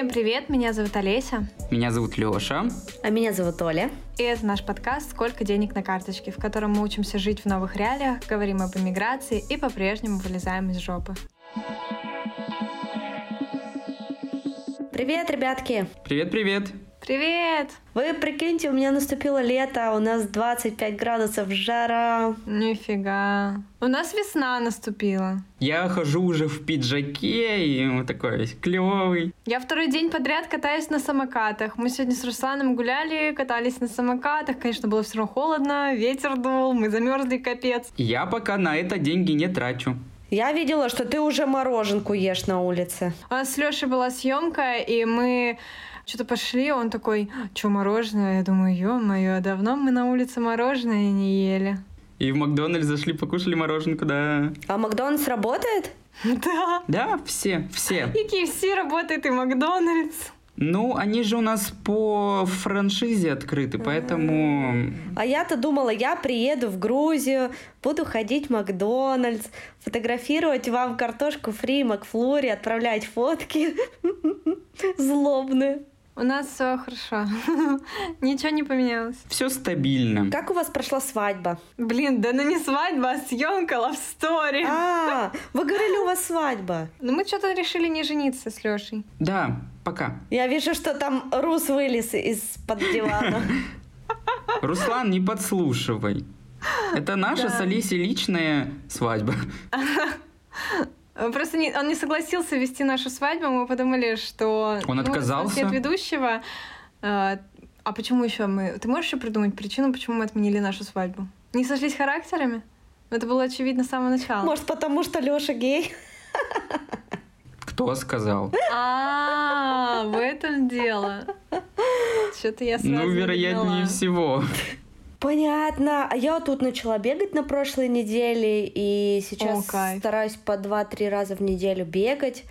Всем привет, меня зовут Олеся. Меня зовут Леша. А меня зовут Оля. И это наш подкаст «Сколько денег на карточке», в котором мы учимся жить в новых реалиях, говорим об эмиграции и по-прежнему вылезаем из жопы. Привет, ребятки! Привет-привет! Привет! Вы прикиньте, у меня наступило лето, у нас 25 градусов жара. Нифига. У нас весна наступила. Я хожу уже в пиджаке и вот такой весь клевый. Я второй день подряд катаюсь на самокатах. Мы сегодня с Русланом гуляли, катались на самокатах. Конечно, было все равно холодно, ветер дул, мы замерзли капец. Я пока на это деньги не трачу. Я видела, что ты уже мороженку ешь на улице. У нас с Лешей была съемка, и мы что-то пошли, он такой, что мороженое? Я думаю, ё-моё, давно мы на улице мороженое не ели. И в Макдональдс зашли, покушали мороженку, да. А Макдональдс работает? Да. Да, все, все. И KFC работает, и Макдональдс. Ну, они же у нас по франшизе открыты, поэтому... А я-то думала, я приеду в Грузию, буду ходить в Макдональдс, фотографировать вам картошку фри, Макфлури, отправлять фотки злобные. У нас все хорошо. Ничего не поменялось. Все стабильно. Как у вас прошла свадьба? Блин, да ну не свадьба, а съемка Love Story. А, вы говорили, у вас свадьба. Ну мы что-то решили не жениться с Лешей. Да, пока. Я вижу, что там Рус вылез из-под дивана. Руслан, не подслушивай. Это наша Да. с Алисей личная свадьба. Просто не- он не согласился вести нашу свадьбу, мы подумали, что... Он ну, отказался? от ведущего. э, А почему еще мы... Ты можешь еще придумать причину, почему мы отменили нашу свадьбу? Не сошлись характерами? Это было очевидно с самого начала. Может, потому что Леша гей? Кто сказал? А, в этом дело. Что-то я сразу Ну, не вероятнее всего. Понятно. А я вот тут начала бегать на прошлой неделе, и сейчас О, стараюсь по 2-3 раза в неделю бегать.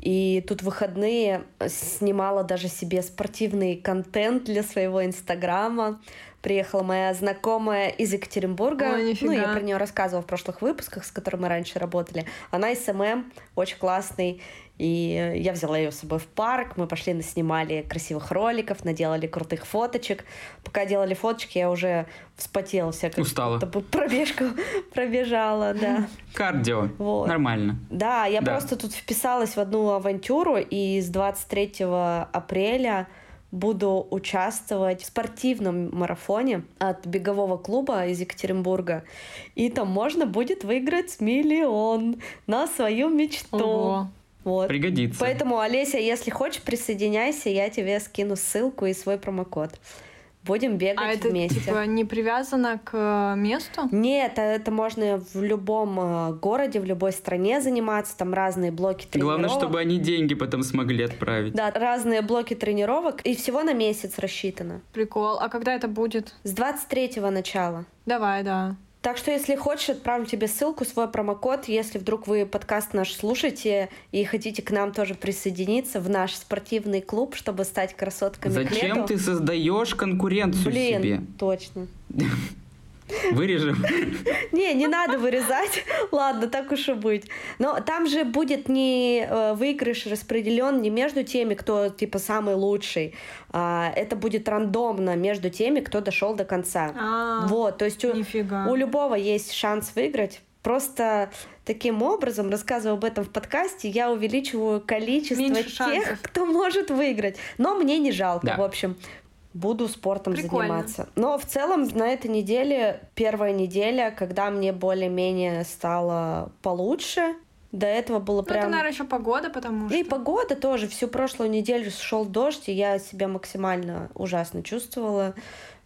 И тут выходные снимала даже себе спортивный контент для своего инстаграма. Приехала моя знакомая из Екатеринбурга. Ой, нифига. ну, я про нее рассказывала в прошлых выпусках, с которой мы раньше работали. Она SMM, очень классный. И я взяла ее с собой в парк, мы пошли наснимали красивых роликов, наделали крутых фоточек. Пока делали фоточки, я уже вспотела вся. как Устала. будто бы пробежку пробежала, да. Кардио. Вот. Нормально. Да, я Да. просто тут вписалась в одну авантюру, и с 23 апреля буду участвовать в спортивном марафоне от бегового клуба из Екатеринбурга. И там можно будет выиграть миллион на свою мечту. Ого. Вот. Пригодится. Поэтому, Олеся, если хочешь, присоединяйся, я тебе скину ссылку и свой промокод. Будем бегать А это вместе. типа не привязано к э, месту? Нет, а это можно в любом э, городе, в любой стране заниматься. Там разные блоки тренировок. Главное, чтобы они деньги потом смогли отправить. Да, разные блоки тренировок. И всего на месяц рассчитано. Прикол. А когда это будет? С 23-го начала. Давай, да. Так что, если хочешь, отправлю тебе ссылку, свой промокод. Если вдруг вы подкаст наш слушаете и хотите к нам тоже присоединиться в наш спортивный клуб, чтобы стать красотками к Зачем лету. ты создаешь конкуренцию Блин, себе? точно. Вырежем. Не, не надо вырезать. Ладно, так уж и быть. Но там же будет не э, выигрыш распределен не между теми, кто типа самый лучший. а это будет рандомно между теми, кто дошел до конца. А, Вот, то есть у, любого есть шанс выиграть. Просто таким образом, рассказывая об этом в подкасте, я увеличиваю количество Меньше тех, шансов. кто может выиграть. Но мне не жалко, Да. в общем. Буду спортом Прикольно. заниматься. Но в целом на этой неделе, первая неделя, когда мне более-менее стало получше, до этого было Ну, это, прям... наверное, еще погода, потому что... И погода тоже. Всю прошлую неделю шел дождь, и я себя максимально ужасно чувствовала.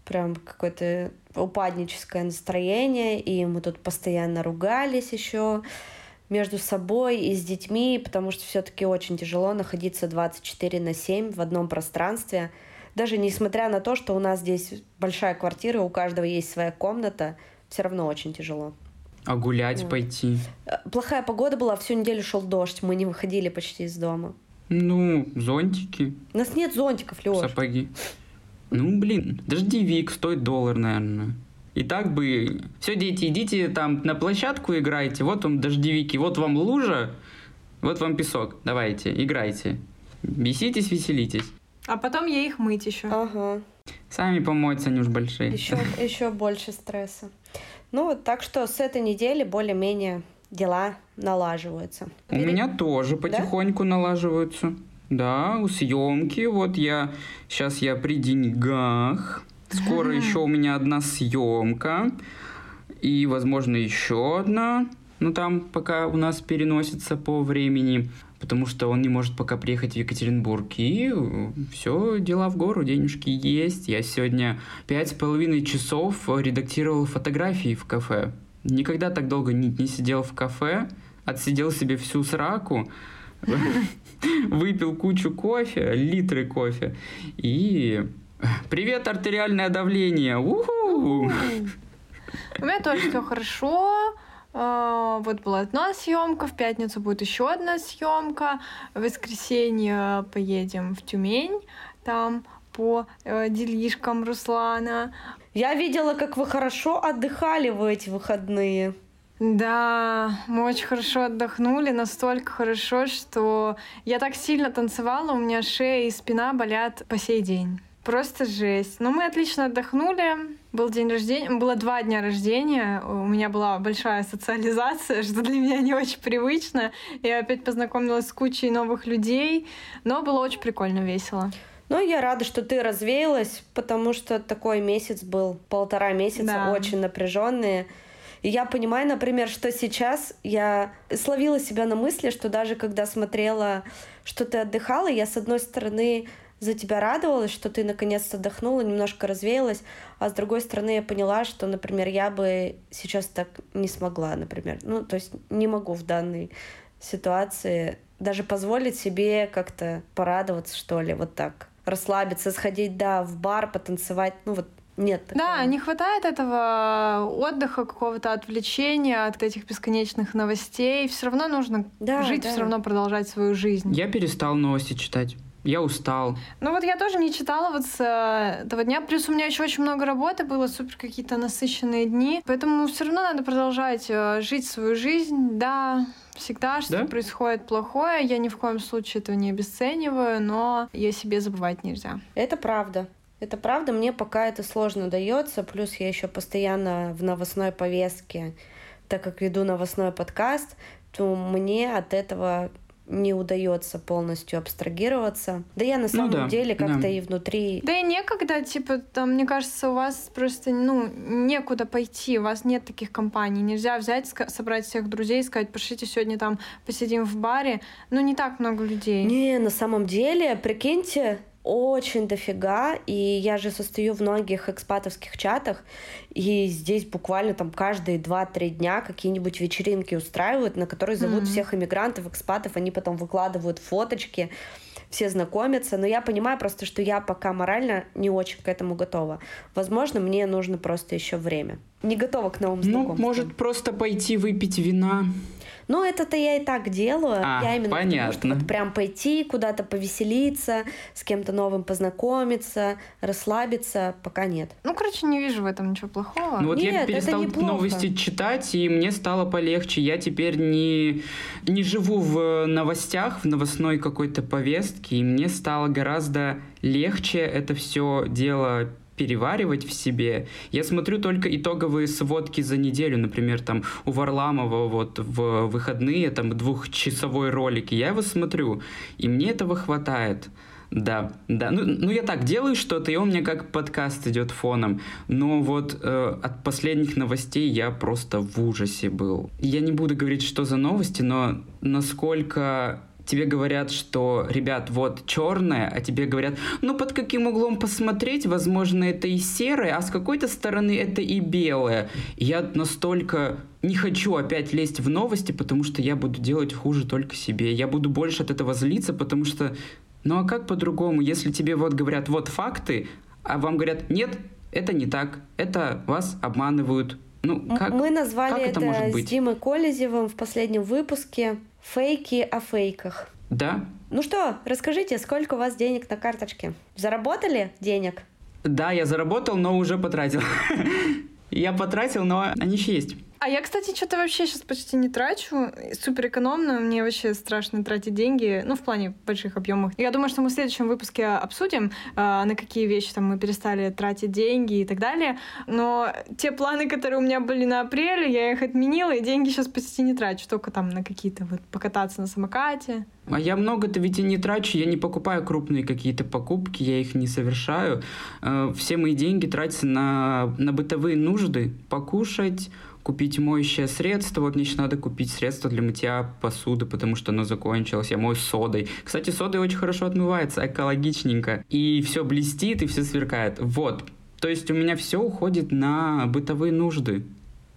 Прям какое-то упадническое настроение, и мы тут постоянно ругались еще между собой и с детьми, потому что все-таки очень тяжело находиться 24 на 7 в одном пространстве. Даже несмотря на то, что у нас здесь большая квартира, у каждого есть своя комната, все равно очень тяжело. А гулять Вот. пойти? Э, Плохая погода была, всю неделю шел дождь, мы не выходили почти из дома. Ну, зонтики, У нас нет зонтиков, Леш. сапоги. Ну, блин, дождевик стоит доллар, наверное. И так бы... Все, дети, идите там на площадку играйте. Вот вам дождевики, вот вам лужа, вот вам песок. Давайте, играйте. Беситесь, веселитесь. А потом ей их мыть еще. Ага. Сами помоются, они уж большие. Еще, еще больше стресса. Ну, вот так что с этой недели более-менее дела налаживаются. У меня тоже потихоньку налаживаются. Да, у съемки. Вот я сейчас я при деньгах. Скоро еще у меня одна съемка. И, возможно, еще одна. Ну, там пока у нас переносится по времени, потому что он не может пока приехать в Екатеринбург. И все, дела в гору, денежки есть. Я сегодня пять с половиной часов редактировал фотографии в кафе. Никогда так долго не, не сидел в кафе, отсидел себе всю сраку, выпил кучу кофе, литры кофе, и привет, артериальное давление, уху! У меня тоже все хорошо. А, вот была одна съемка, в пятницу будет еще одна съемка, в воскресенье поедем в Тюмень, там по э, делишкам Руслана. Я видела, как вы хорошо отдыхали в эти выходные. Да, мы очень хорошо отдохнули, настолько хорошо, что я так сильно танцевала, у меня шея и спина болят по сей день. Просто жесть. Но мы отлично отдохнули. Был день рождения, было два дня рождения. У меня была большая социализация, что для меня не очень привычно. Я опять познакомилась с кучей новых людей, но было очень прикольно, весело. Ну, я рада, что ты развеялась, потому что такой месяц был, полтора месяца, да. очень напряженные. И я понимаю, например, что сейчас я словила себя на мысли, что даже когда смотрела, что ты отдыхала, я, с одной стороны, за тебя радовалась, что ты наконец-то отдохнула, немножко развеялась, а с другой стороны я поняла, что, например, я бы сейчас так не смогла, например. Ну, то есть не могу в данной ситуации даже позволить себе как-то порадоваться, что ли, вот так расслабиться, сходить, да, в бар, потанцевать, ну вот нет. Такого. Да, не хватает этого отдыха, какого-то отвлечения от этих бесконечных новостей. Все равно нужно да, жить, да. все равно продолжать свою жизнь. Я перестал новости читать. Я устал. Ну вот я тоже не читала вот с э, этого дня. Плюс у меня еще очень много работы было, супер какие-то насыщенные дни. Поэтому все равно надо продолжать э, жить свою жизнь. Да, всегда что-то да? происходит плохое. Я ни в коем случае этого не обесцениваю, но я себе забывать нельзя. Это правда. Это правда, мне пока это сложно дается, плюс я еще постоянно в новостной повестке, так как веду новостной подкаст, то мне от этого не удается полностью абстрагироваться. Да я на ну самом ну, да, деле как-то да. и внутри... Да и некогда, типа, там, мне кажется, у вас просто, ну, некуда пойти, у вас нет таких компаний. Нельзя взять, собрать всех друзей и сказать, пошлите сегодня там посидим в баре. Ну, не так много людей. Не, на самом деле, прикиньте, очень дофига, и я же состою в многих экспатовских чатах, и здесь буквально там каждые 2-3 дня какие-нибудь вечеринки устраивают, на которые зовут mm-hmm. всех иммигрантов, экспатов, они потом выкладывают фоточки, все знакомятся, но я понимаю просто, что я пока морально не очень к этому готова. Возможно, мне нужно просто еще время. Не готова к новым ну, знакомствам. Ну, может, просто пойти выпить вина. Ну, это-то я и так делаю. А, я именно понятно. потому, что вот прям пойти куда-то повеселиться, с кем-то новым познакомиться, расслабиться, пока нет. Ну, короче, не вижу в этом ничего плохого. Ну вот нет, я перестал новости читать, и мне стало полегче. Я теперь не, не живу в новостях, в новостной какой-то повестке, и мне стало гораздо легче это все дело переваривать в себе. Я смотрю только итоговые сводки за неделю, например, там у Варламова вот в выходные там двухчасовой ролик, я его смотрю, и мне этого хватает. Да, да. Ну, ну я так делаю что-то, и он мне как подкаст идет фоном. Но вот э, от последних новостей я просто в ужасе был. Я не буду говорить, что за новости, но насколько тебе говорят, что, ребят, вот черное, а тебе говорят, ну под каким углом посмотреть, возможно, это и серое, а с какой-то стороны это и белое. И я настолько не хочу опять лезть в новости, потому что я буду делать хуже только себе. Я буду больше от этого злиться, потому что, ну а как по-другому, если тебе вот говорят, вот факты, а вам говорят, нет, это не так, это вас обманывают. Ну, как, Мы назвали как это, это с Димой Колезевым в последнем выпуске Фейки о фейках. Да. Ну что, расскажите, сколько у вас денег на карточке? Заработали денег? Да, я заработал, но уже потратил. Я потратил, но они еще есть. А я, кстати, что-то вообще сейчас почти не трачу. Супер экономно. Мне вообще страшно тратить деньги. Ну, в плане больших объемов. Я думаю, что мы в следующем выпуске обсудим, а, на какие вещи там мы перестали тратить деньги и так далее. Но те планы, которые у меня были на апрель, я их отменила, и деньги сейчас почти не трачу. Только там на какие-то вот покататься на самокате. А я много-то ведь и не трачу, я не покупаю крупные какие-то покупки, я их не совершаю. Э, все мои деньги тратятся на, на бытовые нужды. Покушать, купить моющее средство. Вот мне еще надо купить средство для мытья посуды, потому что оно закончилось. Я мою содой. Кстати, содой очень хорошо отмывается, экологичненько. И все блестит, и все сверкает. Вот. То есть у меня все уходит на бытовые нужды.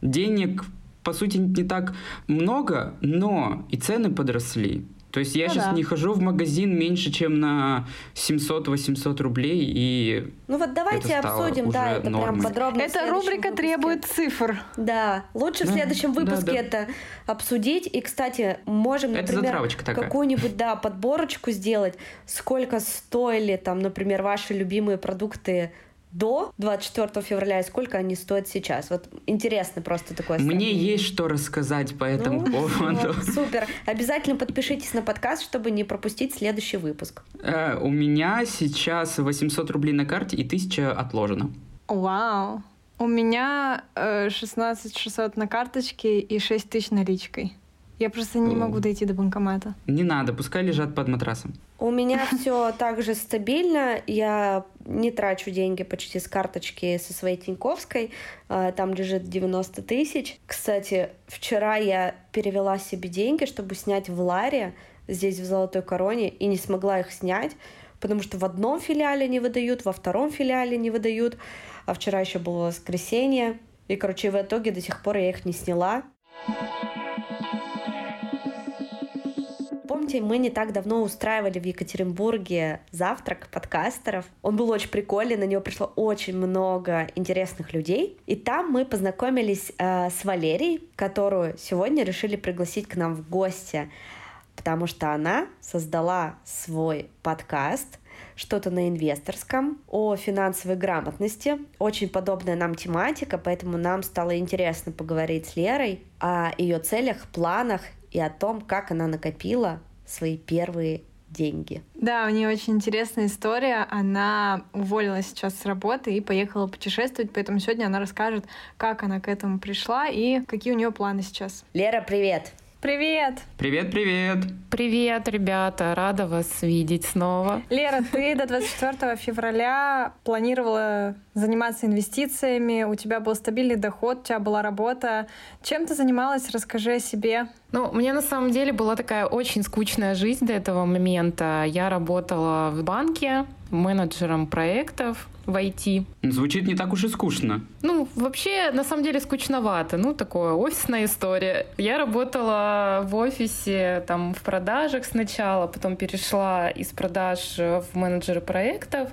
Денег, по сути, не так много, но и цены подросли. То есть я ну, сейчас да. не хожу в магазин меньше, чем на 700-800 рублей, и Ну вот давайте это обсудим, да, это нормой. прям подробно. Эта рубрика выпуске. требует цифр. Да, лучше да, в следующем выпуске да, да. это обсудить. И, кстати, можем, например, какую-нибудь, да, подборочку сделать, сколько стоили там, например, ваши любимые продукты до 24 февраля и сколько они стоят сейчас. Вот интересно просто такое Мне есть что рассказать по этому ну, поводу. Вот, супер. Обязательно подпишитесь на подкаст, чтобы не пропустить следующий выпуск. Э, у меня сейчас 800 рублей на карте и 1000 отложено. Вау. У меня э, 16 600 на карточке и 6 тысяч наличкой. Я просто не могу дойти до банкомата. Не надо, пускай лежат под матрасом. У меня все так же стабильно. Я не трачу деньги почти с карточки со своей Тиньковской. А, там лежит 90 тысяч. Кстати, вчера я перевела себе деньги, чтобы снять в Ларе здесь в Золотой Короне, и не смогла их снять, потому что в одном филиале не выдают, во втором филиале не выдают. А вчера еще было воскресенье. И, короче, в итоге до сих пор я их не сняла. Помните, мы не так давно устраивали в Екатеринбурге завтрак подкастеров. Он был очень прикольный, на него пришло очень много интересных людей. И там мы познакомились э, с Валерией, которую сегодня решили пригласить к нам в гости, потому что она создала свой подкаст что-то на инвесторском, о финансовой грамотности. Очень подобная нам тематика, поэтому нам стало интересно поговорить с Лерой о ее целях, планах и о том, как она накопила свои первые деньги. Да, у нее очень интересная история. Она уволилась сейчас с работы и поехала путешествовать, поэтому сегодня она расскажет, как она к этому пришла и какие у нее планы сейчас. Лера, привет! Привет! Привет, привет! Привет, ребята! Рада вас видеть снова. Лера, ты до 24 февраля планировала заниматься инвестициями, у тебя был стабильный доход, у тебя была работа. Чем ты занималась? Расскажи о себе. Ну, у меня на самом деле была такая очень скучная жизнь до этого момента. Я работала в банке менеджером проектов в IT. Звучит не так уж и скучно. Ну, вообще, на самом деле, скучновато. Ну, такое офисная история. Я работала в офисе, там, в продажах сначала, потом перешла из продаж в менеджеры проектов.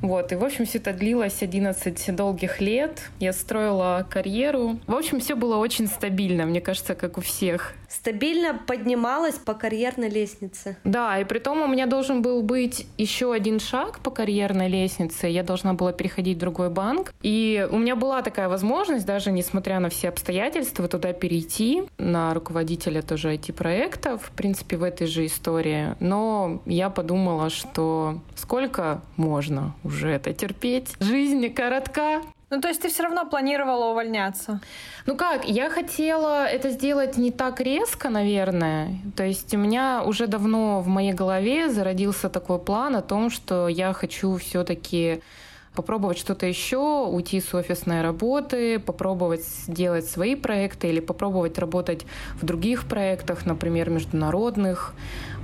Вот, и, в общем, все это длилось 11 долгих лет. Я строила карьеру. В общем, все было очень стабильно, мне кажется, как у всех. Стабильно поднималась по карьерной лестнице. Да, и при том у меня должен был быть еще один шаг по карьерной лестнице. Я должна была переходить в другой банк. И у меня была такая возможность, даже несмотря на все обстоятельства, туда перейти на руководителя тоже IT-проектов, в принципе, в этой же истории. Но я подумала, что сколько можно уже это терпеть? Жизнь коротка, ну, то есть ты все равно планировала увольняться? Ну как, я хотела это сделать не так резко, наверное. То есть у меня уже давно в моей голове зародился такой план о том, что я хочу все-таки попробовать что-то еще, уйти с офисной работы, попробовать сделать свои проекты или попробовать работать в других проектах, например, международных,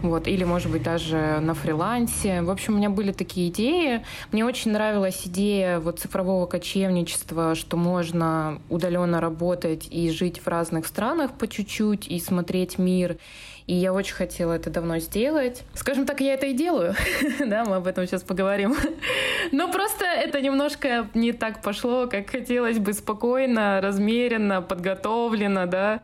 вот, или, может быть, даже на фрилансе. В общем, у меня были такие идеи. Мне очень нравилась идея вот цифрового кочевничества, что можно удаленно работать и жить в разных странах по чуть-чуть и смотреть мир. И я очень хотела это давно сделать. Скажем так, я это и делаю. да, мы об этом сейчас поговорим. Но просто это немножко не так пошло, как хотелось бы спокойно, размеренно, подготовлено, да.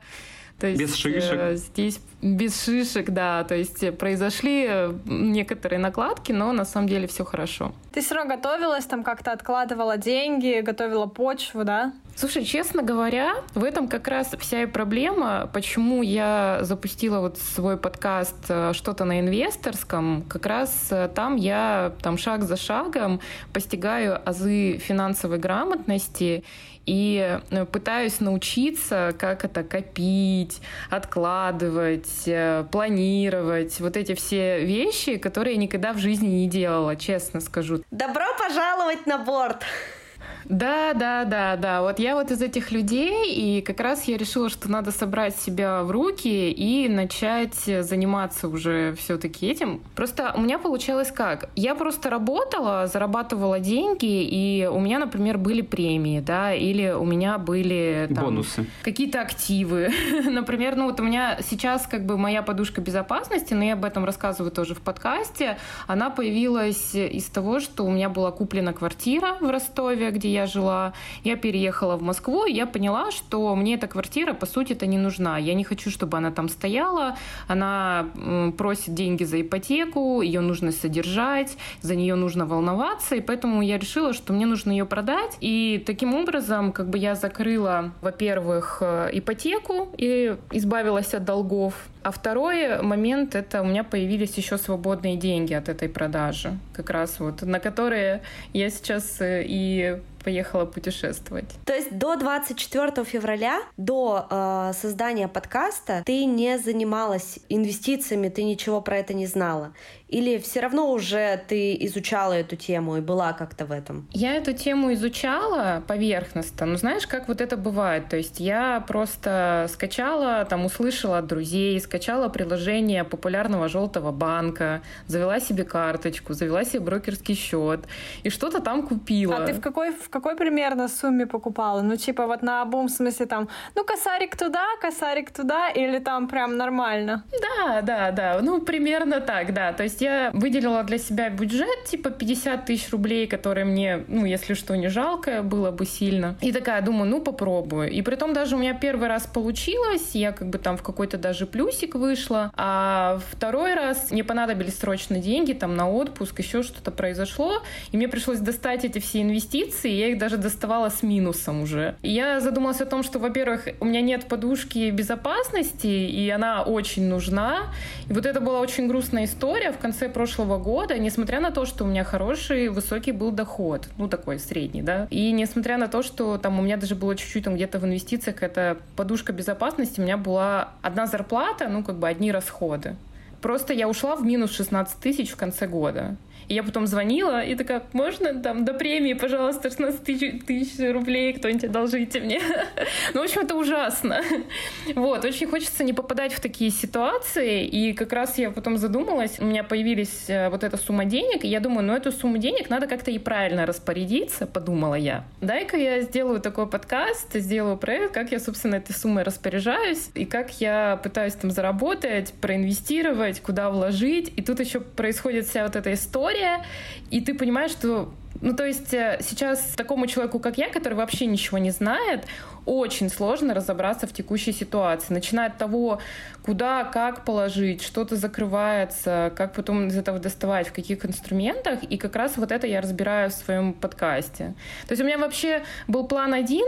То есть, Без шишек. Э, здесь без шишек, да. То есть произошли некоторые накладки, но на самом деле все хорошо. Ты все равно готовилась, там как-то откладывала деньги, готовила почву, да? Слушай, честно говоря, в этом как раз вся и проблема, почему я запустила вот свой подкаст э, «Что-то на инвесторском». Как раз э, там я там шаг за шагом постигаю азы финансовой грамотности и э, пытаюсь научиться, как это копить, откладывать, планировать, вот эти все вещи, которые я никогда в жизни не делала, честно скажу. Добро пожаловать на борт! Да, да, да, да. Вот я вот из этих людей, и как раз я решила, что надо собрать себя в руки и начать заниматься уже все-таки этим. Просто у меня получалось как? Я просто работала, зарабатывала деньги, и у меня, например, были премии, да, или у меня были там, бонусы, какие-то активы. например, ну вот у меня сейчас как бы моя подушка безопасности, но я об этом рассказываю тоже в подкасте. Она появилась из того, что у меня была куплена квартира в Ростове, где я я жила. Я переехала в Москву, и я поняла, что мне эта квартира, по сути-то, не нужна. Я не хочу, чтобы она там стояла. Она просит деньги за ипотеку, ее нужно содержать, за нее нужно волноваться, и поэтому я решила, что мне нужно ее продать. И таким образом, как бы я закрыла, во-первых, э, ипотеку и избавилась от долгов. А второй момент — это у меня появились еще свободные деньги от этой продажи, как раз вот, на которые я сейчас э, и поехала путешествовать. То есть до 24 февраля, до э, создания подкаста, ты не занималась инвестициями, ты ничего про это не знала? Или все равно уже ты изучала эту тему и была как-то в этом? Я эту тему изучала поверхностно. Ну, знаешь, как вот это бывает? То есть я просто скачала, там, услышала от друзей, скачала приложение популярного желтого банка, завела себе карточку, завела себе брокерский счет и что-то там купила. А ты в какой, в какой примерно сумме покупала? Ну, типа вот на обум, в смысле там, ну, косарик туда, косарик туда, или там прям нормально? Да, да, да. Ну, примерно так, да. То есть есть я выделила для себя бюджет типа 50 тысяч рублей, которые мне, ну, если что, не жалко было бы сильно. И такая, думаю, ну, попробую. И при том даже у меня первый раз получилось, я как бы там в какой-то даже плюсик вышла, а второй раз мне понадобились срочно деньги там на отпуск, еще что-то произошло, и мне пришлось достать эти все инвестиции, я их даже доставала с минусом уже. И я задумалась о том, что, во-первых, у меня нет подушки безопасности, и она очень нужна. И вот это была очень грустная история, в конце прошлого года, несмотря на то, что у меня хороший, высокий был доход, ну такой средний, да, и несмотря на то, что там у меня даже было чуть-чуть там где-то в инвестициях, это подушка безопасности, у меня была одна зарплата, ну как бы одни расходы. Просто я ушла в минус 16 тысяч в конце года. И я потом звонила и такая, можно там до премии, пожалуйста, 16 тысяч, тысяч рублей кто-нибудь одолжите мне. ну, в общем, это ужасно. вот, очень хочется не попадать в такие ситуации. И как раз я потом задумалась, у меня появились э, вот эта сумма денег, и я думаю, ну, эту сумму денег надо как-то и правильно распорядиться, подумала я. Дай-ка я сделаю такой подкаст, сделаю проект, как я, собственно, этой суммой распоряжаюсь, и как я пытаюсь там заработать, проинвестировать, куда вложить. И тут еще происходит вся вот эта история, история, и ты понимаешь, что ну, то есть э, сейчас такому человеку, как я, который вообще ничего не знает, очень сложно разобраться в текущей ситуации. Начиная от того, куда, как положить, что-то закрывается, как потом из этого доставать, в каких инструментах. И как раз вот это я разбираю в своем подкасте. То есть у меня вообще был план один,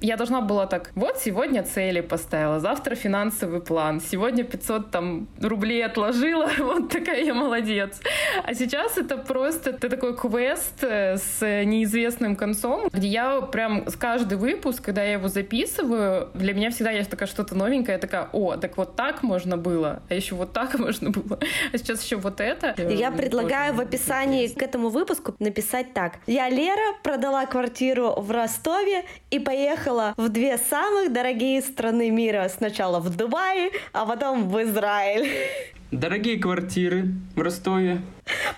я должна была так, вот сегодня цели поставила, завтра финансовый план, сегодня 500 там рублей отложила, вот такая я молодец. А сейчас это просто это такой квест э, с неизвестным концом, где я прям с каждый выпуск, когда я его записываю, для меня всегда есть такая что-то новенькое, я такая, о, так вот так можно было, а еще вот так можно было, а сейчас еще вот это. Я предлагаю в описании к этому выпуску написать так. Я Лера, продала квартиру в Ростове и поехала поехала в две самых дорогие страны мира. Сначала в Дубай, а потом в Израиль. Дорогие квартиры в Ростове.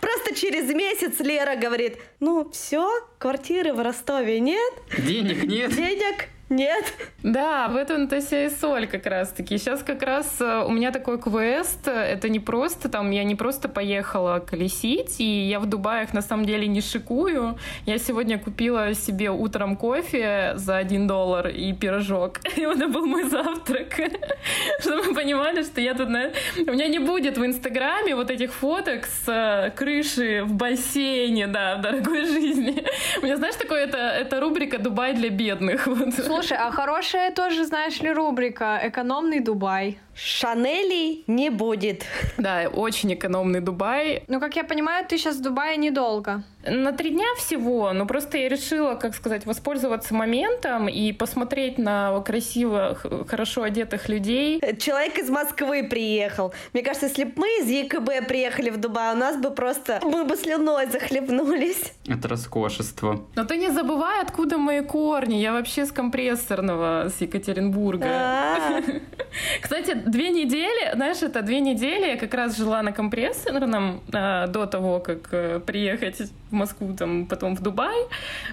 Просто через месяц Лера говорит, ну все, квартиры в Ростове нет. Денег нет. Денег Нет? Да, в этом-то вся и соль как раз-таки. Сейчас как раз э, у меня такой квест. Это не просто там, я не просто поехала колесить, и я в Дубаях на самом деле не шикую. Я сегодня купила себе утром кофе за один доллар и пирожок. И это был мой завтрак. Чтобы вы понимали, что я тут... На... У меня не будет в Инстаграме вот этих фоток с э, крыши в бассейне, да, в дорогой жизни. У меня, знаешь, такое, это, это рубрика «Дубай для бедных». Вот. Слушай, а хорошая тоже, знаешь ли, рубрика «Экономный Дубай». Шанелей не будет. Да, очень экономный Дубай. Ну, как я понимаю, ты сейчас в Дубае недолго. На три дня всего, но просто я решила, как сказать, воспользоваться моментом и посмотреть на красивых, хорошо одетых людей. Человек из Москвы приехал. Мне кажется, если бы мы из ЕКБ приехали в Дубай, у нас бы просто, мы бы слюной захлебнулись. Это роскошество. Но ты не забывай, откуда мои корни. Я вообще с компрессорного, с Екатеринбурга. А. Кстати, две недели, знаешь, это две недели я как раз жила на компрессорном а, до того, как а, приехать в Москву, там, потом в Дубай.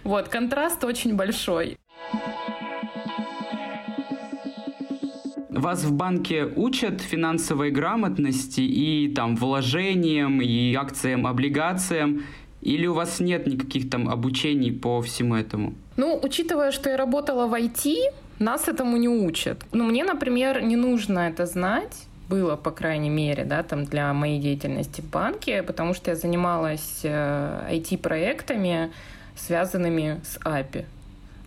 Вот, контраст очень большой. Вас в банке учат финансовой грамотности и там вложениям, и акциям, облигациям? Или у вас нет никаких там обучений по всему этому? Ну, учитывая, что я работала в IT, нас этому не учат. Ну, мне, например, не нужно это знать было, по крайней мере, да, там для моей деятельности в банке, потому что я занималась IT-проектами, э, связанными с API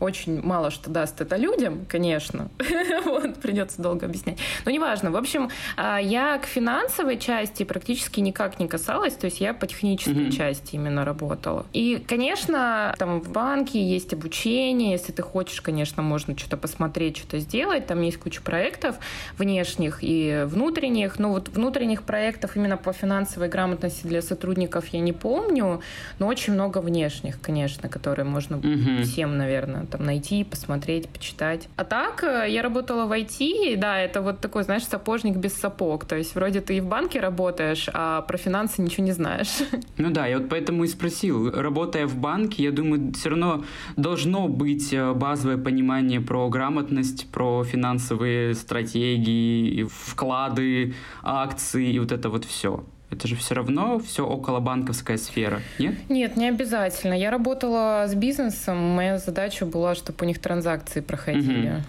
очень мало что даст это людям, конечно. вот, придется долго объяснять. Но неважно. В общем, а, я к финансовой части практически никак не касалась, то есть я по технической mm-hmm. части именно работала. И, конечно, там в банке есть обучение, если ты хочешь, конечно, можно что-то посмотреть, что-то сделать, там есть куча проектов внешних и внутренних, но вот внутренних проектов именно по финансовой грамотности для сотрудников я не помню, но очень много внешних, конечно, которые можно mm-hmm. всем, наверное, там найти, посмотреть, почитать. А так, э, я работала в IT, да, это вот такой, знаешь, сапожник без сапог. То есть вроде ты и в банке работаешь, а про финансы ничего не знаешь. Ну да, я вот поэтому и спросил. Работая в банке, я думаю, все равно должно быть э, базовое понимание про грамотность, про финансовые стратегии, вклады, акции и вот это вот все. Это же все равно все около банковская сфера, нет? Нет, не обязательно. Я работала с бизнесом, моя задача была, чтобы у них транзакции проходили. Угу.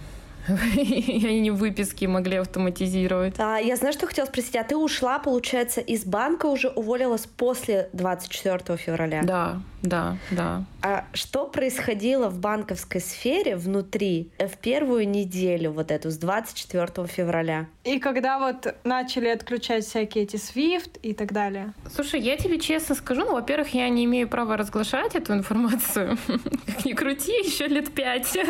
И они выписки могли автоматизировать. А, я знаю, что хотела спросить. А ты ушла, получается, из банка уже уволилась после 24 февраля? Да, да, да. А что происходило в банковской сфере внутри в первую неделю, вот эту, с 24 февраля? И когда вот начали отключать всякие эти SWIFT и так далее? Слушай, я тебе честно скажу, ну, во-первых, я не имею права разглашать эту информацию. Как ни крути, еще лет пять.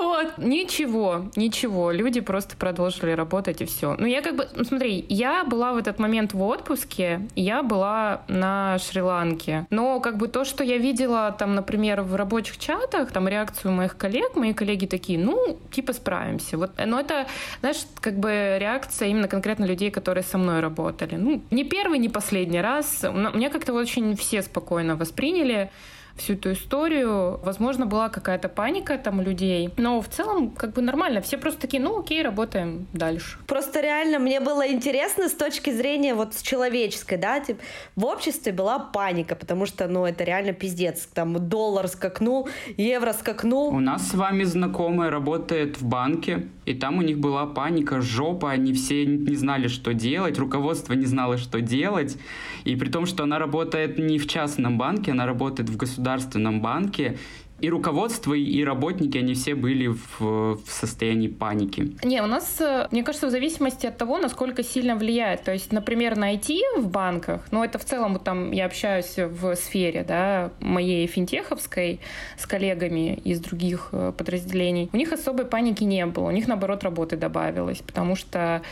Вот. Ничего, ничего. Люди просто продолжили работать и все. Ну, я как бы, ну, смотри, я была в этот момент в отпуске, я была на Шри-Ланке. Но как бы то, что я видела там, например, в рабочих чатах, там реакцию моих коллег, мои коллеги такие, ну, типа справимся. Вот, но это, знаешь, как бы реакция именно конкретно людей, которые со мной работали. Ну, не первый, не последний раз. Мне как-то очень все спокойно восприняли всю эту историю. Возможно, была какая-то паника там у людей, но в целом как бы нормально. Все просто такие, ну окей, работаем дальше. Просто реально мне было интересно с точки зрения вот с человеческой, да, типа в обществе была паника, потому что, ну, это реально пиздец. Там доллар скакнул, евро скакнул. У нас с вами знакомая работает в банке, и там у них была паника, жопа, они все не знали, что делать, руководство не знало, что делать. И при том, что она работает не в частном банке, она работает в государственном банке, и руководство, и работники, они все были в, в состоянии паники. Не, у нас, э, мне кажется, в зависимости от того, насколько сильно влияет. То есть, например, на IT в банках, ну, это в целом, там, я общаюсь в сфере, да, моей финтеховской с коллегами из других э, подразделений. У них особой паники не было. У них, наоборот, работы добавилось, потому что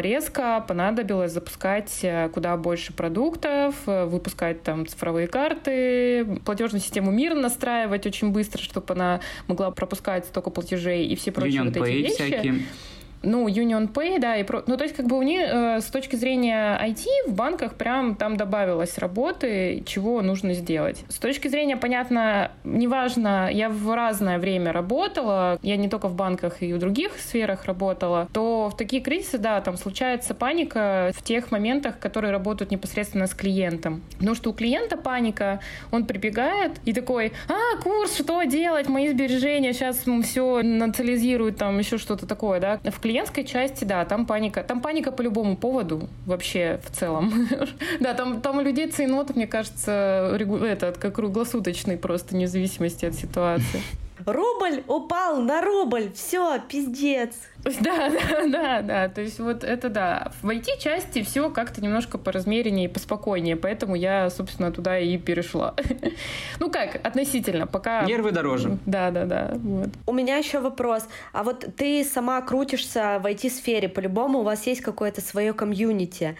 резко понадобилось запускать э, куда больше продуктов, выпускать там цифровые карты, платежную систему мира настраивать, очень быстро, чтобы она могла пропускать столько платежей и все прочие вот эти вещи. Всякие. Ну, Union Pay, да, и про... ну, то есть, как бы у них э, с точки зрения IT в банках прям там добавилось работы, чего нужно сделать. С точки зрения, понятно, неважно, я в разное время работала, я не только в банках и в других сферах работала, то в такие кризисы, да, там случается паника в тех моментах, которые работают непосредственно с клиентом. Потому что у клиента паника, он прибегает и такой, а, курс, что делать, мои сбережения, сейчас все национализируют, там еще что-то такое, да. В клиентской части, да, там паника. Там паника по любому поводу вообще в целом. Да, там, там у людей цейнот, мне кажется, этот, как круглосуточный просто, вне зависимости от ситуации. Рубль упал на рубль, все, пиздец. Да, да, да, да. То есть вот это да. В IT-части все как-то немножко поразмереннее и поспокойнее, поэтому я, собственно, туда и перешла. Ну как, относительно, пока... Нервы дороже. Да, да, да. Вот. У меня еще вопрос. А вот ты сама крутишься в IT-сфере, по-любому у вас есть какое-то свое комьюнити.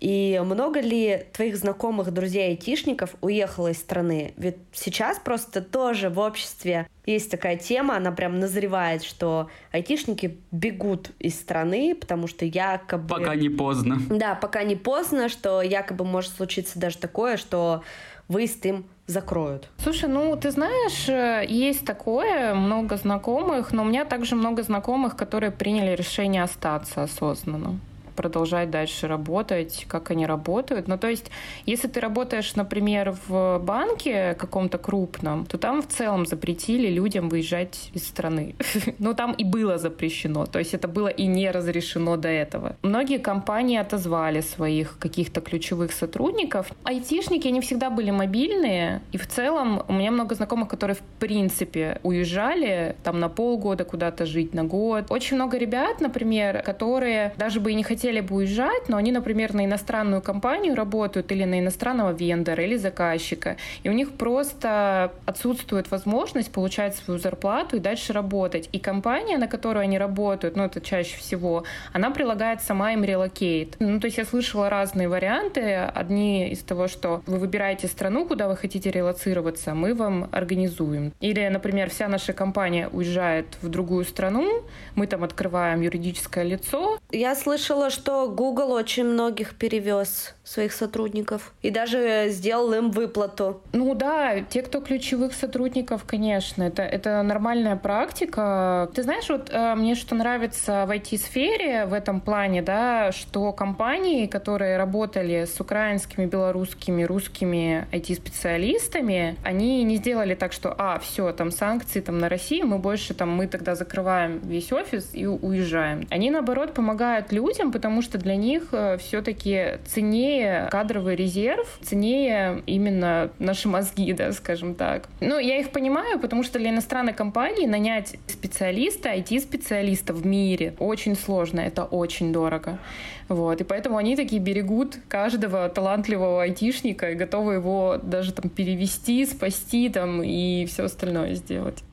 И много ли твоих знакомых, друзей айтишников уехало из страны? Ведь сейчас просто тоже в обществе есть такая тема, она прям назревает, что айтишники бегут из страны, потому что якобы... Пока не поздно. Да, пока не поздно, что якобы может случиться даже такое, что выезд им закроют. Слушай, ну ты знаешь, э, есть такое, много знакомых, но у меня также много знакомых, которые приняли решение остаться осознанно продолжать дальше работать, как они работают. Ну, то есть, если ты работаешь, например, в банке каком-то крупном, то там в целом запретили людям выезжать из страны. Но там и было запрещено, то есть это было и не разрешено до этого. Многие компании отозвали своих каких-то ключевых сотрудников. Айтишники, они всегда были мобильные, и в целом у меня много знакомых, которые в принципе уезжали там на полгода куда-то жить, на год. Очень много ребят, например, которые даже бы и не хотели хотели бы уезжать, но они, например, на иностранную компанию работают или на иностранного вендора или заказчика, и у них просто отсутствует возможность получать свою зарплату и дальше работать. И компания, на которую они работают, ну это чаще всего, она прилагает сама им релокейт. Ну то есть я слышала разные варианты. Одни из того, что вы выбираете страну, куда вы хотите релацироваться, мы вам организуем. Или, например, вся наша компания уезжает в другую страну, мы там открываем юридическое лицо. Я слышала, что Google очень многих перевез своих сотрудников и даже сделал им выплату. Ну да, те, кто ключевых сотрудников, конечно, это, это нормальная практика. Ты знаешь, вот э, мне что нравится в IT-сфере в этом плане, да, что компании, которые работали с украинскими, белорусскими, русскими IT-специалистами, они не сделали так, что, а, все, там санкции там на Россию, мы больше там, мы тогда закрываем весь офис и уезжаем. Они, наоборот, помогают людям, потому что для них э, все-таки ценнее кадровый резерв, ценнее именно наши мозги, да, скажем так. Ну, я их понимаю, потому что для иностранной компании нанять специалиста, IT-специалиста в мире очень сложно, это очень дорого. Вот, и поэтому они такие берегут каждого талантливого айтишника и готовы его даже там перевести, спасти там и все остальное сделать.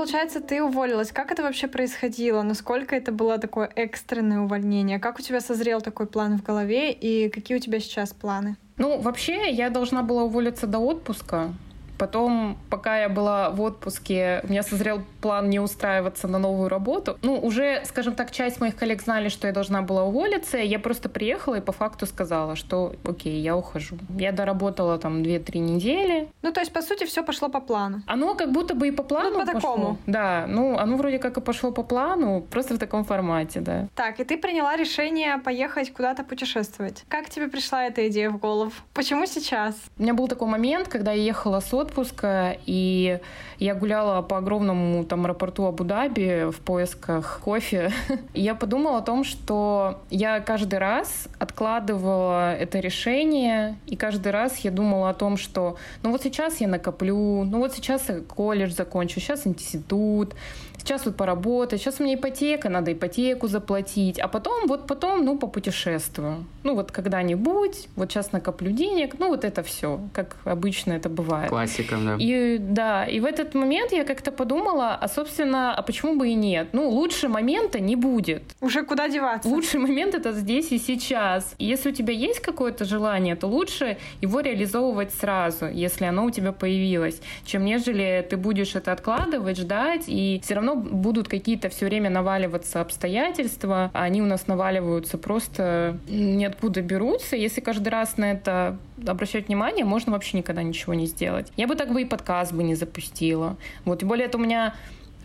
Получается, ты уволилась. Как это вообще происходило? Насколько это было такое экстренное увольнение? Как у тебя созрел такой план в голове? И какие у тебя сейчас планы? Ну, вообще, я должна была уволиться до отпуска. Потом, пока я была в отпуске, у меня созрел план не устраиваться на новую работу. Ну, уже, скажем так, часть моих коллег знали, что я должна была уволиться. Я просто приехала и по факту сказала, что окей, я ухожу. Я доработала там 2-3 недели. Ну, то есть, по сути, все пошло по плану. Оно как будто бы и по плану ну, по пошло. такому. Да, ну, оно вроде как и пошло по плану, просто в таком формате, да. Так, и ты приняла решение поехать куда-то путешествовать. Как тебе пришла эта идея в голову? Почему сейчас? У меня был такой момент, когда я ехала с отпуска, и я гуляла по огромному там аэропорту Абу-Даби в поисках кофе. И я подумала о том, что я каждый раз откладывала это решение, и каждый раз я думала о том, что ну вот сейчас я накоплю, ну вот сейчас я колледж закончу, сейчас институт, сейчас вот поработать, сейчас у меня ипотека, надо ипотеку заплатить, а потом, вот потом, ну, попутешествую. Ну, вот когда-нибудь, вот сейчас накоплю денег, ну, вот это все, как обычно это бывает. Классика, да. И да, и в этот момент я как-то подумала, а, собственно, а почему бы и нет? Ну, лучше момента не будет. Уже куда деваться? Лучший момент — это здесь и сейчас. И если у тебя есть какое-то желание, то лучше его реализовывать сразу, если оно у тебя появилось, чем нежели ты будешь это откладывать, ждать, и все равно будут какие-то все время наваливаться обстоятельства, а они у нас наваливаются просто ниоткуда берутся. Если каждый раз на это обращать внимание, можно вообще никогда ничего не сделать. Я бы так бы и подкаст бы не запустила. Вот, и более это у меня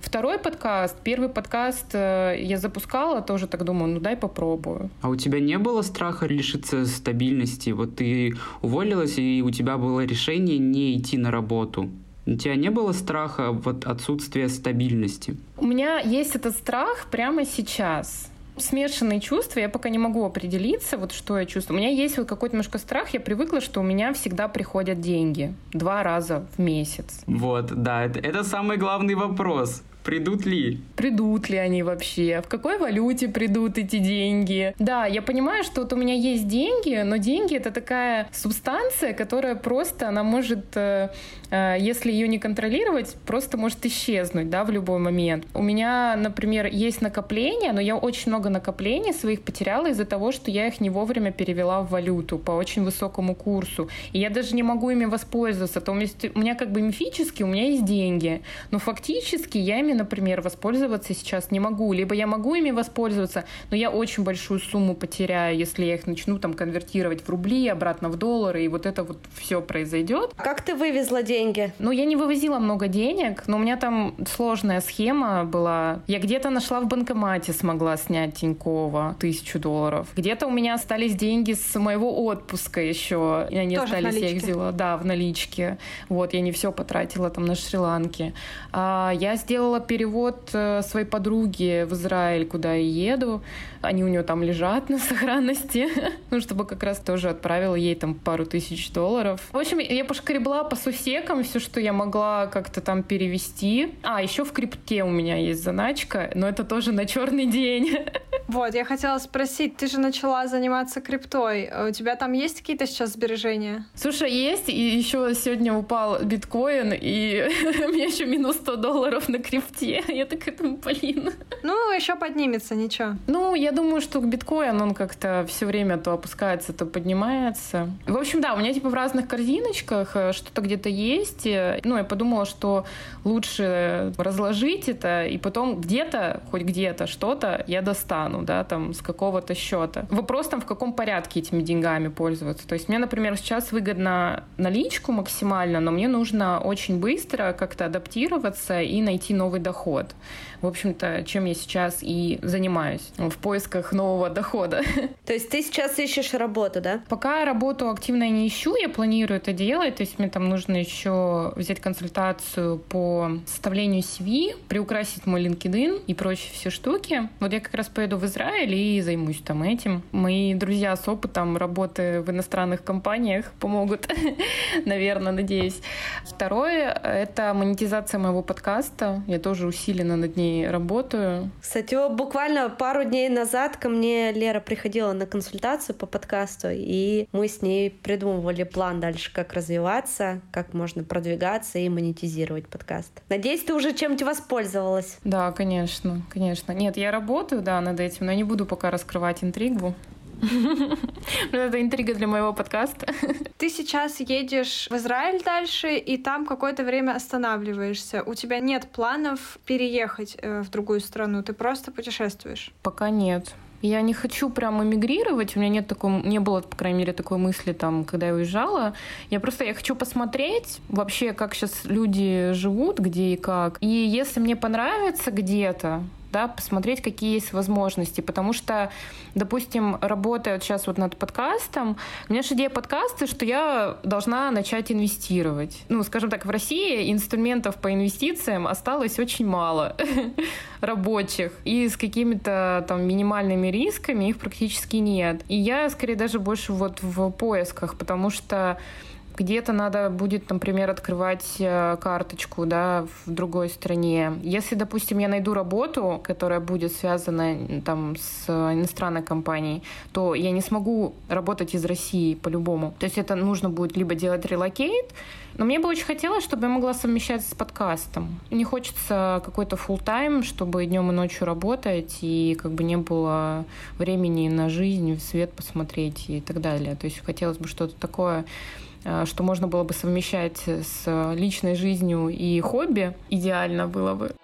Второй подкаст, первый подкаст э, я запускала, тоже так думаю, ну дай попробую. А у тебя не было страха лишиться стабильности? Вот ты уволилась, и у тебя было решение не идти на работу. У тебя не было страха вот отсутствия стабильности? У меня есть этот страх прямо сейчас смешанные чувства, я пока не могу определиться, вот что я чувствую. У меня есть вот какой-то немножко страх, я привыкла, что у меня всегда приходят деньги два раза в месяц. Вот, да, это, это самый главный вопрос. Придут ли? Придут ли они вообще? В какой валюте придут эти деньги? Да, я понимаю, что вот у меня есть деньги, но деньги это такая субстанция, которая просто, она может, э, если ее не контролировать, просто может исчезнуть, да, в любой момент. У меня, например, есть накопления, но я очень много накоплений своих потеряла из-за того, что я их не вовремя перевела в валюту по очень высокому курсу. И я даже не могу ими воспользоваться. То есть у меня как бы мифически у меня есть деньги, но фактически я ими например, воспользоваться сейчас не могу. Либо я могу ими воспользоваться, но я очень большую сумму потеряю, если я их начну там конвертировать в рубли, обратно в доллары, и вот это вот все произойдет. Как ты вывезла деньги? Ну, я не вывозила много денег, но у меня там сложная схема была. Я где-то нашла в банкомате, смогла снять Тинькова тысячу долларов. Где-то у меня остались деньги с моего отпуска еще. И они Тоже остались, я их взяла, да, в наличке. Вот, я не все потратила там на Шри-Ланке. А, я сделала перевод э, своей подруги в Израиль, куда я еду. Они у нее там лежат на сохранности. ну, чтобы как раз тоже отправила ей там пару тысяч долларов. В общем, я пошкребла по сусекам все, что я могла как-то там перевести. А, еще в крипте у меня есть заначка, но это тоже на черный день. вот, я хотела спросить, ты же начала заниматься криптой. У тебя там есть какие-то сейчас сбережения? Слушай, есть. И еще сегодня упал биткоин, и у меня еще минус 100 долларов на крипте. Я так этому, блин. Ну, еще поднимется, ничего. Ну, я думаю, что биткоин, он как-то все время то опускается, то поднимается. В общем, да, у меня типа в разных корзиночках э, что-то где-то есть. Ну, я подумала, что лучше разложить это, и потом где-то, хоть где-то что-то я достану, да, там, с какого-то счета. Вопрос там, в каком порядке этими деньгами пользоваться. То есть мне, например, сейчас выгодно наличку максимально, но мне нужно очень быстро как-то адаптироваться и найти новый доход в общем-то, чем я сейчас и занимаюсь в поисках нового дохода. То есть ты сейчас ищешь работу, да? Пока работу активно не ищу, я планирую это делать, то есть мне там нужно еще взять консультацию по составлению CV, приукрасить мой LinkedIn и прочие все штуки. Вот я как раз поеду в Израиль и займусь там этим. Мои друзья с опытом работы в иностранных компаниях помогут, наверное, надеюсь. Второе — это монетизация моего подкаста. Я тоже усиленно над ней работаю. Кстати, буквально пару дней назад ко мне Лера приходила на консультацию по подкасту, и мы с ней придумывали план дальше, как развиваться, как можно продвигаться и монетизировать подкаст. Надеюсь, ты уже чем-то воспользовалась. Да, конечно, конечно. Нет, я работаю, да, над этим, но не буду пока раскрывать интригу. Это интрига для моего подкаста. Ты сейчас едешь в Израиль дальше, и там какое-то время останавливаешься. У тебя нет планов переехать э, в другую страну, ты просто путешествуешь? Пока нет. Я не хочу прям эмигрировать, у меня нет такой, не было, по крайней мере, такой мысли там, когда я уезжала. Я просто, я хочу посмотреть вообще, как сейчас люди живут, где и как. И если мне понравится где-то, да, посмотреть, какие есть возможности, потому что, допустим, работая вот сейчас вот над подкастом, у меня же идея подкаста, что я должна начать инвестировать. Ну, скажем так, в России инструментов по инвестициям осталось очень мало рабочих, и с какими-то там минимальными рисками их практически нет. И я, скорее, даже больше вот в поисках, потому что Где-то надо будет, например, открывать э, карточку да, в другой стране. Если, допустим, я найду работу, которая будет связана там, с иностранной компанией, то я не смогу работать из России по-любому. То есть это нужно будет либо делать релокейт, но мне бы очень хотелось, чтобы я могла совмещать с подкастом. Не хочется какой-то full тайм чтобы днем и ночью работать, и как бы не было времени на жизнь, в свет посмотреть и так далее. То есть хотелось бы что-то такое, э, что можно было бы совмещать с личной жизнью и хобби. Идеально было бы.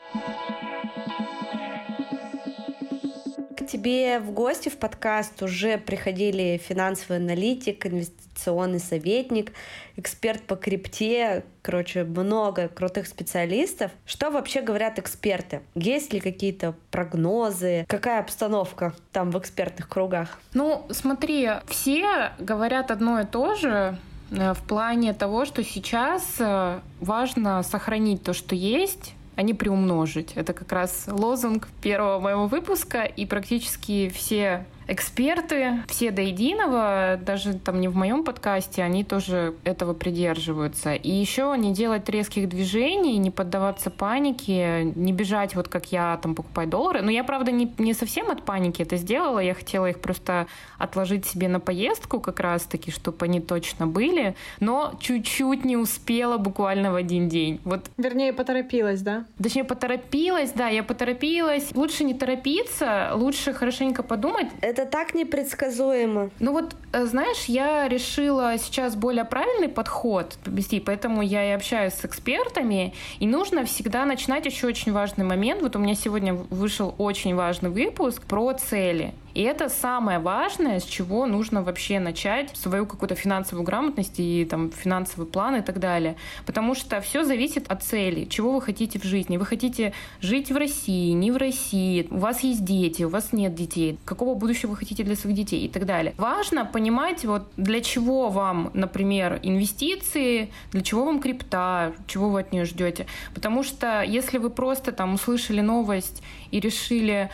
тебе в гости в подкаст уже приходили финансовый аналитик, инвестиционный советник, эксперт по крипте, короче, много крутых специалистов. Что вообще говорят эксперты? Есть ли какие-то прогнозы? Какая обстановка там в экспертных кругах? Ну, смотри, все говорят одно и то же, э, в плане того, что сейчас э, важно сохранить то, что есть, а не приумножить. Это как раз лозунг первого моего выпуска, и практически все эксперты, все до единого, даже там не в моем подкасте, они тоже этого придерживаются. И еще не делать резких движений, не поддаваться панике, не бежать вот как я там покупать доллары. Но я, правда, не, не совсем от паники это сделала, я хотела их просто отложить себе на поездку как раз-таки, чтобы они точно были, но чуть-чуть не успела буквально в один день. Вот. Вернее, поторопилась, да? Точнее, поторопилась, да, я поторопилась. Лучше не торопиться, лучше хорошенько подумать. Это так непредсказуемо. Ну вот, э, знаешь, я решила сейчас более правильный подход вести, поэтому я и общаюсь с экспертами, и нужно всегда начинать еще очень важный момент. Вот у меня сегодня вышел очень важный выпуск про цели. И это самое важное, с чего нужно вообще начать свою какую-то финансовую грамотность и там финансовый план и так далее. Потому что все зависит от цели, чего вы хотите в жизни. Вы хотите жить в России, не в России, у вас есть дети, у вас нет детей, какого будущего вы хотите для своих детей и так далее. Важно понимать, вот для чего вам, например, инвестиции, для чего вам крипта, чего вы от нее ждете. Потому что если вы просто там услышали новость и решили,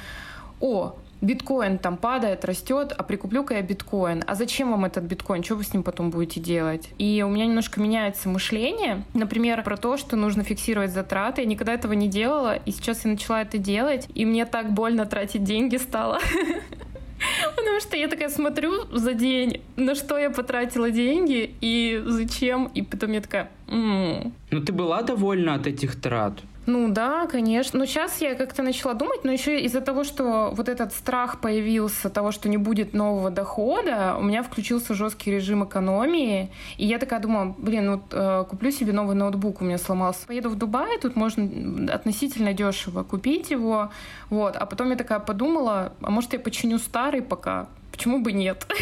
о, биткоин там падает, растет, а прикуплю-ка я биткоин. А зачем вам этот биткоин? Что вы с ним потом будете делать? И у меня немножко меняется мышление. Например, про то, что нужно фиксировать затраты. Я никогда этого не делала, и сейчас я начала это делать, и мне так больно тратить деньги стало. Потому что я такая смотрю за день, на что я потратила деньги и зачем, и потом я такая... м Ну ты была довольна от этих трат? Ну да, конечно. Но сейчас я как-то начала думать, но еще из-за того, что вот этот страх появился, того, что не будет нового дохода, у меня включился жесткий режим экономии. И я такая думала, блин, вот э, куплю себе новый ноутбук, у меня сломался. Поеду в Дубай, тут можно относительно дешево купить его. Вот. А потом я такая подумала, а может я починю старый пока? Почему бы нет?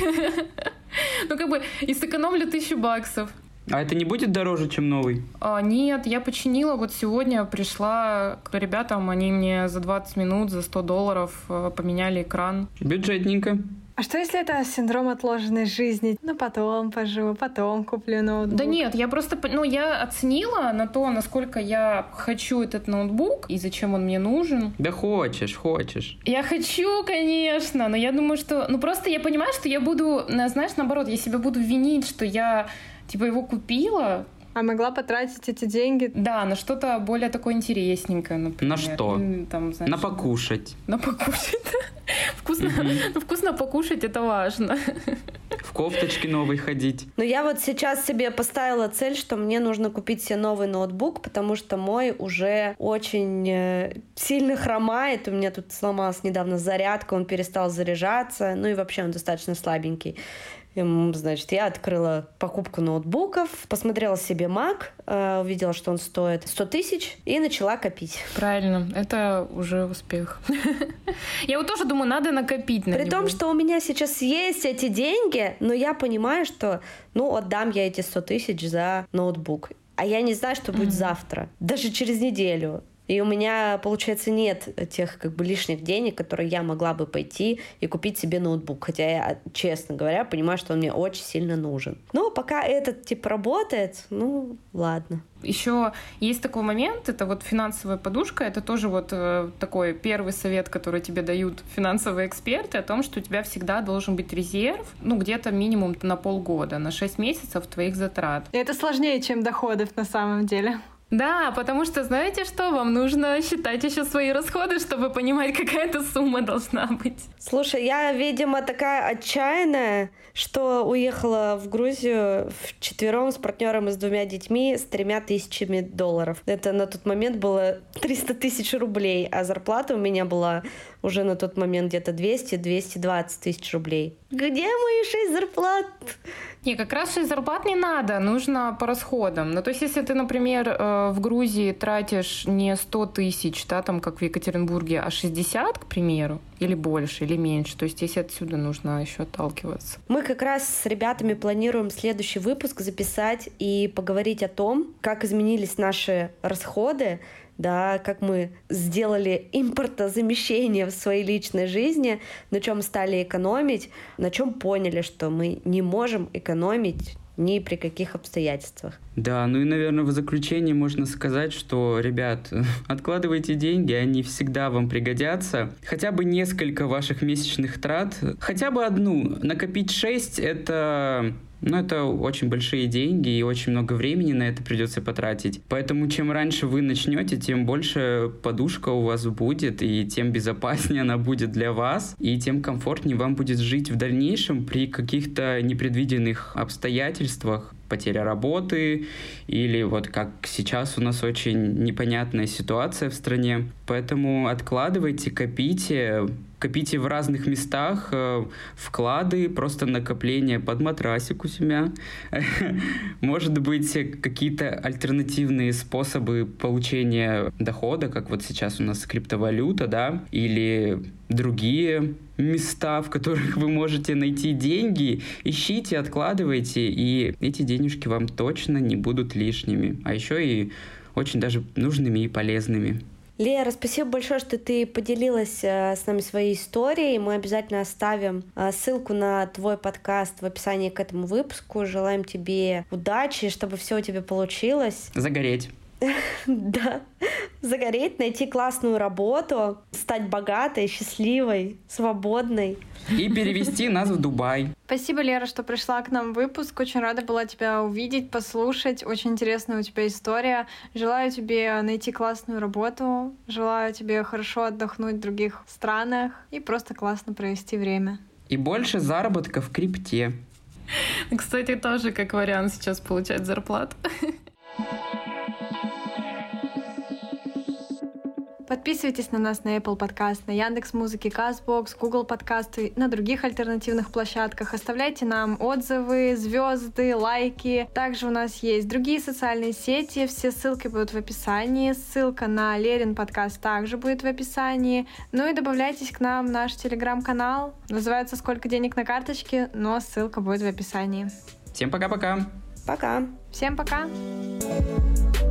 Ну, как бы, и сэкономлю тысячу баксов. А это не будет дороже, чем новый? А, нет, я починила. Вот сегодня пришла к ребятам, они мне за 20 минут, за 100 долларов э, поменяли экран. Бюджетненько. А что если это синдром отложенной жизни? Ну, потом поживу, потом куплю ноутбук. Да нет, я просто, ну, я оценила на то, насколько я хочу этот ноутбук и зачем он мне нужен. Да хочешь, хочешь. Я хочу, конечно, но я думаю, что... Ну, просто я понимаю, что я буду, знаешь, наоборот, я себя буду винить, что я типа его купила, а могла потратить эти деньги? Да, на что-то более такое интересненькое, например. На что? Там, знаешь, на покушать. На покушать. Вкусно, ну, вкусно покушать это важно. В кофточке новой ходить. Ну, я вот сейчас себе поставила цель, что мне нужно купить себе новый ноутбук, потому что мой уже очень э, сильно хромает. У меня тут сломалась недавно зарядка, он перестал заряжаться. Ну и вообще он достаточно слабенький. Значит, я открыла покупку ноутбуков, посмотрела себе Mac, э, увидела, что он стоит 100 тысяч, и начала копить. Правильно, это уже успех. Я вот тоже думаю, надо накопить на При том, что у меня сейчас есть эти деньги, но я понимаю, что, ну, отдам я эти 100 тысяч за ноутбук. А я не знаю, что будет завтра, даже через неделю. И у меня, получается, нет тех как бы лишних денег, которые я могла бы пойти и купить себе ноутбук. Хотя я, честно говоря, понимаю, что он мне очень сильно нужен. Но пока этот тип работает, ну, ладно. Еще есть такой момент, это вот финансовая подушка, это тоже вот э, такой первый совет, который тебе дают финансовые эксперты, о том, что у тебя всегда должен быть резерв, ну, где-то минимум на полгода, на 6 месяцев твоих затрат. Это сложнее, чем доходов на самом деле. Да, потому что знаете что? Вам нужно считать еще свои расходы, чтобы понимать, какая то сумма должна быть. Слушай, я, видимо, такая отчаянная, что уехала в Грузию в четвером с партнером и с двумя детьми с тремя тысячами долларов. Это на тот момент было 300 тысяч рублей, а зарплата у меня была уже на тот момент где-то 200-220 тысяч рублей. Где мои шесть зарплат? Не, как раз 6 зарплат не надо, нужно по расходам. Ну, то есть, если ты, например, э, в Грузии тратишь не 100 тысяч, да, там, как в Екатеринбурге, а 60, к примеру, или больше, или меньше, то есть здесь отсюда нужно еще отталкиваться. Мы как раз с ребятами планируем следующий выпуск записать и поговорить о том, как изменились наши расходы да, как мы сделали импортозамещение в своей личной жизни, на чем стали экономить, на чем поняли, что мы не можем экономить ни при каких обстоятельствах. Да, ну и, наверное, в заключение можно сказать, что, ребят, откладывайте деньги, они всегда вам пригодятся. Хотя бы несколько ваших месячных трат, хотя бы одну. Накопить шесть — это но это очень большие деньги и очень много времени на это придется потратить. Поэтому чем раньше вы начнете, тем больше подушка у вас будет, и тем безопаснее она будет для вас, и тем комфортнее вам будет жить в дальнейшем при каких-то непредвиденных обстоятельствах потеря работы или вот как сейчас у нас очень непонятная ситуация в стране. Поэтому откладывайте, копите, копите в разных местах, э, вклады, просто накопление под матрасик у себя. Может быть, какие-то альтернативные способы получения дохода, как вот сейчас у нас криптовалюта, да, или другие места, в которых вы можете найти деньги, ищите, откладывайте, и эти денежки вам точно не будут лишними, а еще и очень даже нужными и полезными. Лера, спасибо большое, что ты поделилась э, с нами своей историей. Мы обязательно оставим э, ссылку на твой подкаст в описании к этому выпуску. Желаем тебе удачи, чтобы все у тебя получилось. Загореть. Да, загореть, найти классную работу, стать богатой, счастливой, свободной. И перевести нас в Дубай. Спасибо, Лера, что пришла к нам в выпуск. Очень рада была тебя увидеть, послушать. Очень интересная у тебя история. Желаю тебе найти классную работу. Желаю тебе хорошо отдохнуть в других странах и просто классно провести время. И больше заработка в крипте. Кстати, тоже как вариант сейчас получать зарплату. Подписывайтесь на нас на Apple Podcast, на Яндекс Музыки, Castbox, Google Подкасты, на других альтернативных площадках. Оставляйте нам отзывы, звезды, лайки. Также у нас есть другие социальные сети, все ссылки будут в описании. Ссылка на Лерин подкаст также будет в описании. Ну и добавляйтесь к нам в наш телеграм-канал. Называется «Сколько денег на карточке», но ссылка будет в описании. Всем пока-пока. Пока. Всем пока. -пока.